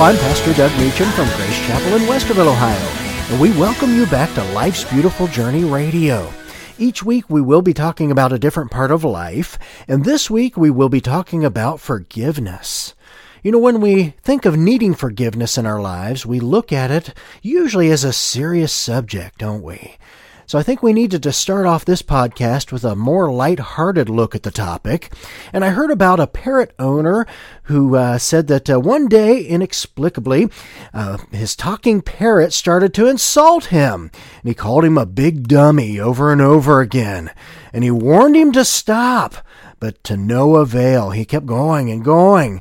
I'm Pastor Doug Meacham from Grace Chapel in Westerville, Ohio, and we welcome you back to Life's Beautiful Journey Radio. Each week we will be talking about a different part of life, and this week we will be talking about forgiveness. You know, when we think of needing forgiveness in our lives, we look at it usually as a serious subject, don't we? So I think we needed to start off this podcast with a more light-hearted look at the topic. And I heard about a parrot owner who uh, said that uh, one day, inexplicably, uh, his talking parrot started to insult him. And he called him a big dummy over and over again. And he warned him to stop, but to no avail. He kept going and going.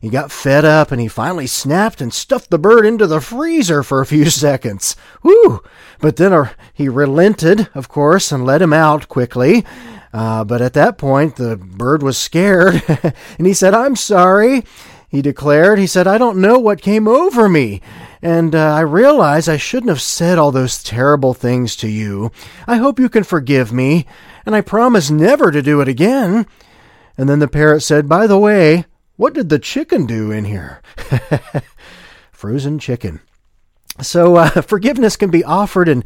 He got fed up and he finally snapped and stuffed the bird into the freezer for a few seconds. Whew! But then uh, he relented, of course, and let him out quickly. Uh, but at that point, the bird was scared and he said, I'm sorry. He declared, he said, I don't know what came over me. And uh, I realize I shouldn't have said all those terrible things to you. I hope you can forgive me, and I promise never to do it again. And then the parrot said, By the way, what did the chicken do in here? Frozen chicken. So uh, forgiveness can be offered and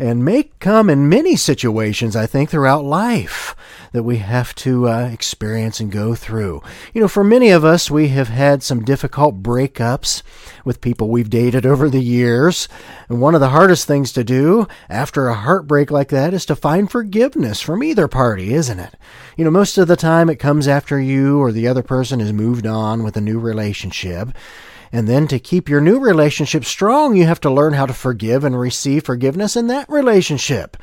and may come in many situations, I think, throughout life that we have to uh, experience and go through. You know, for many of us, we have had some difficult breakups with people we've dated over the years. And one of the hardest things to do after a heartbreak like that is to find forgiveness from either party, isn't it? You know, most of the time it comes after you or the other person has moved on with a new relationship. And then to keep your new relationship strong, you have to learn how to forgive and receive forgiveness in that relationship.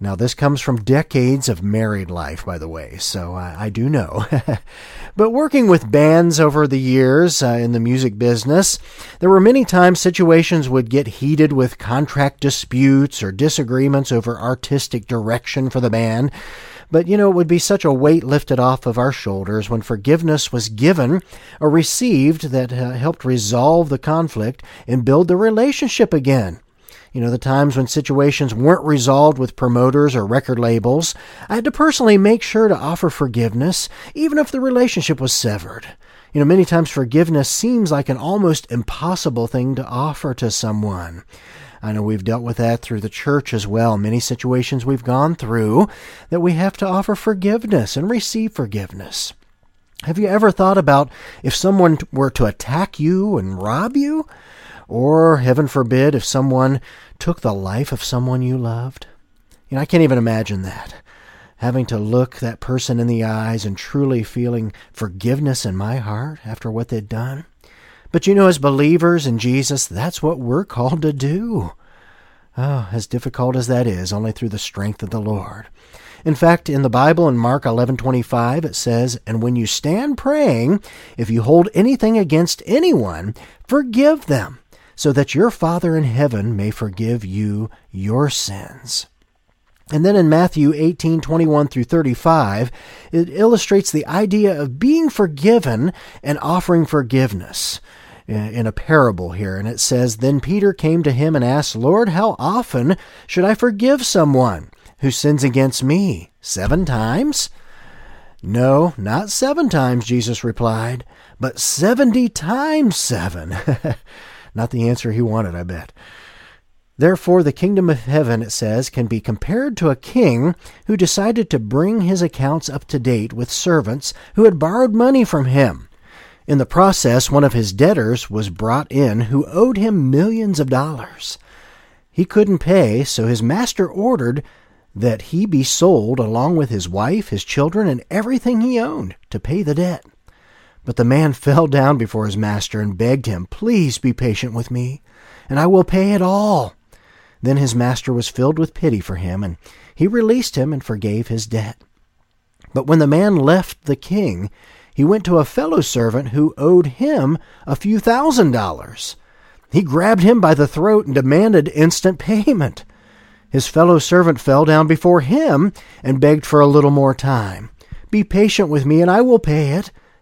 Now, this comes from decades of married life, by the way, so I, I do know. but working with bands over the years uh, in the music business, there were many times situations would get heated with contract disputes or disagreements over artistic direction for the band. But, you know, it would be such a weight lifted off of our shoulders when forgiveness was given or received that uh, helped resolve the conflict and build the relationship again. You know, the times when situations weren't resolved with promoters or record labels, I had to personally make sure to offer forgiveness, even if the relationship was severed. You know, many times forgiveness seems like an almost impossible thing to offer to someone. I know we've dealt with that through the church as well. Many situations we've gone through that we have to offer forgiveness and receive forgiveness. Have you ever thought about if someone were to attack you and rob you? Or, heaven forbid, if someone took the life of someone you loved? You know, I can't even imagine that. Having to look that person in the eyes and truly feeling forgiveness in my heart after what they'd done. But you know, as believers in Jesus, that's what we're called to do. Oh, as difficult as that is, only through the strength of the Lord. In fact, in the Bible in Mark 11:25 it says, "And when you stand praying, if you hold anything against anyone, forgive them, so that your Father in heaven may forgive you your sins." And then in Matthew 18, 21 through 35, it illustrates the idea of being forgiven and offering forgiveness in a parable here. And it says, Then Peter came to him and asked, Lord, how often should I forgive someone who sins against me? Seven times? No, not seven times, Jesus replied, but seventy times seven. not the answer he wanted, I bet. Therefore, the kingdom of heaven, it says, can be compared to a king who decided to bring his accounts up to date with servants who had borrowed money from him. In the process, one of his debtors was brought in who owed him millions of dollars. He couldn't pay, so his master ordered that he be sold along with his wife, his children, and everything he owned to pay the debt. But the man fell down before his master and begged him, Please be patient with me, and I will pay it all. Then his master was filled with pity for him, and he released him and forgave his debt. But when the man left the king, he went to a fellow servant who owed him a few thousand dollars. He grabbed him by the throat and demanded instant payment. His fellow servant fell down before him and begged for a little more time. Be patient with me and I will pay it,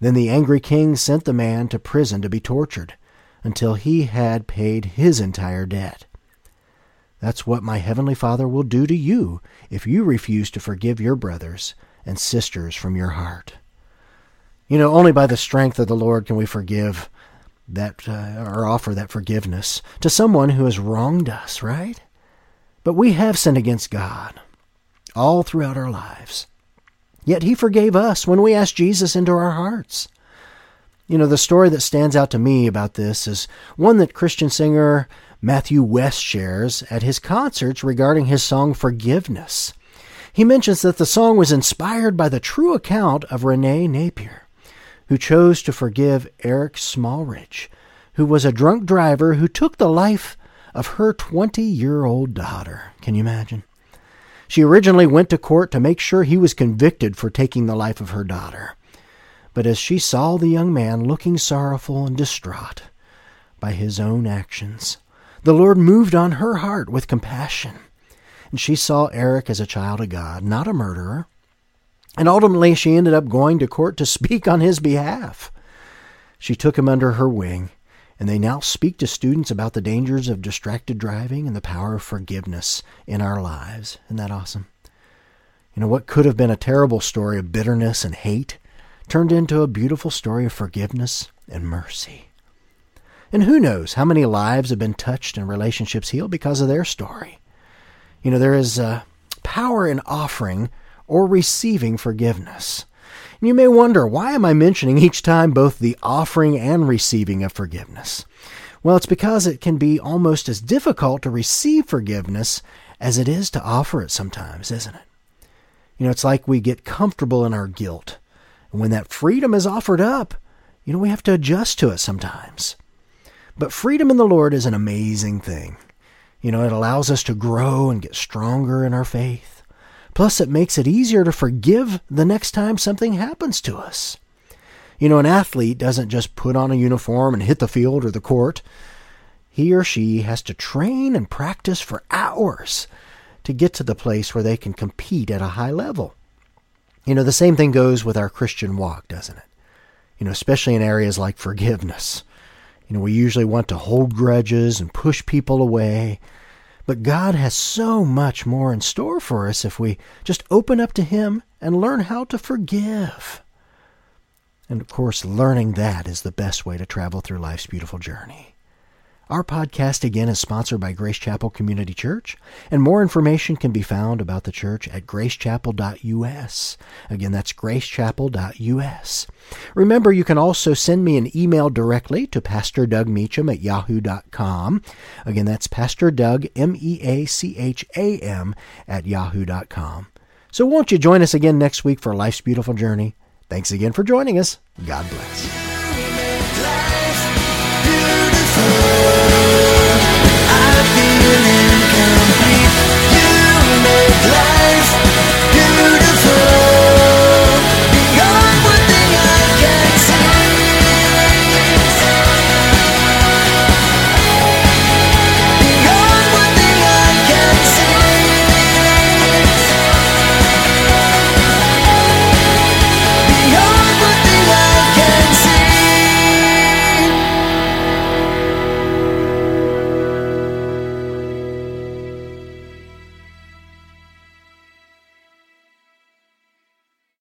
Then the angry king sent the man to prison to be tortured until he had paid his entire debt. That's what my heavenly Father will do to you if you refuse to forgive your brothers and sisters from your heart. You know, only by the strength of the Lord can we forgive that uh, or offer that forgiveness to someone who has wronged us, right? But we have sinned against God all throughout our lives. Yet he forgave us when we asked Jesus into our hearts. You know, the story that stands out to me about this is one that Christian singer Matthew West shares at his concerts regarding his song Forgiveness. He mentions that the song was inspired by the true account of Renee Napier, who chose to forgive Eric Smallridge, who was a drunk driver who took the life of her 20 year old daughter. Can you imagine? She originally went to court to make sure he was convicted for taking the life of her daughter. But as she saw the young man looking sorrowful and distraught by his own actions, the Lord moved on her heart with compassion. And she saw Eric as a child of God, not a murderer. And ultimately, she ended up going to court to speak on his behalf. She took him under her wing and they now speak to students about the dangers of distracted driving and the power of forgiveness in our lives. Isn't that awesome? You know, what could have been a terrible story of bitterness and hate turned into a beautiful story of forgiveness and mercy. And who knows how many lives have been touched and relationships healed because of their story. You know, there is a power in offering or receiving forgiveness. And you may wonder, why am I mentioning each time both the offering and receiving of forgiveness? Well, it's because it can be almost as difficult to receive forgiveness as it is to offer it sometimes, isn't it? You know, it's like we get comfortable in our guilt. And when that freedom is offered up, you know, we have to adjust to it sometimes. But freedom in the Lord is an amazing thing. You know, it allows us to grow and get stronger in our faith. Plus, it makes it easier to forgive the next time something happens to us. You know, an athlete doesn't just put on a uniform and hit the field or the court. He or she has to train and practice for hours to get to the place where they can compete at a high level. You know, the same thing goes with our Christian walk, doesn't it? You know, especially in areas like forgiveness. You know, we usually want to hold grudges and push people away. But God has so much more in store for us if we just open up to Him and learn how to forgive. And of course, learning that is the best way to travel through life's beautiful journey. Our podcast again is sponsored by Grace Chapel Community Church, and more information can be found about the church at gracechapel.us. Again, that's gracechapel.us. Remember, you can also send me an email directly to Pastor Doug Meacham at yahoo.com. Again, that's Pastor Doug, M E A C H A M, at yahoo.com. So won't you join us again next week for Life's Beautiful Journey? Thanks again for joining us. God bless.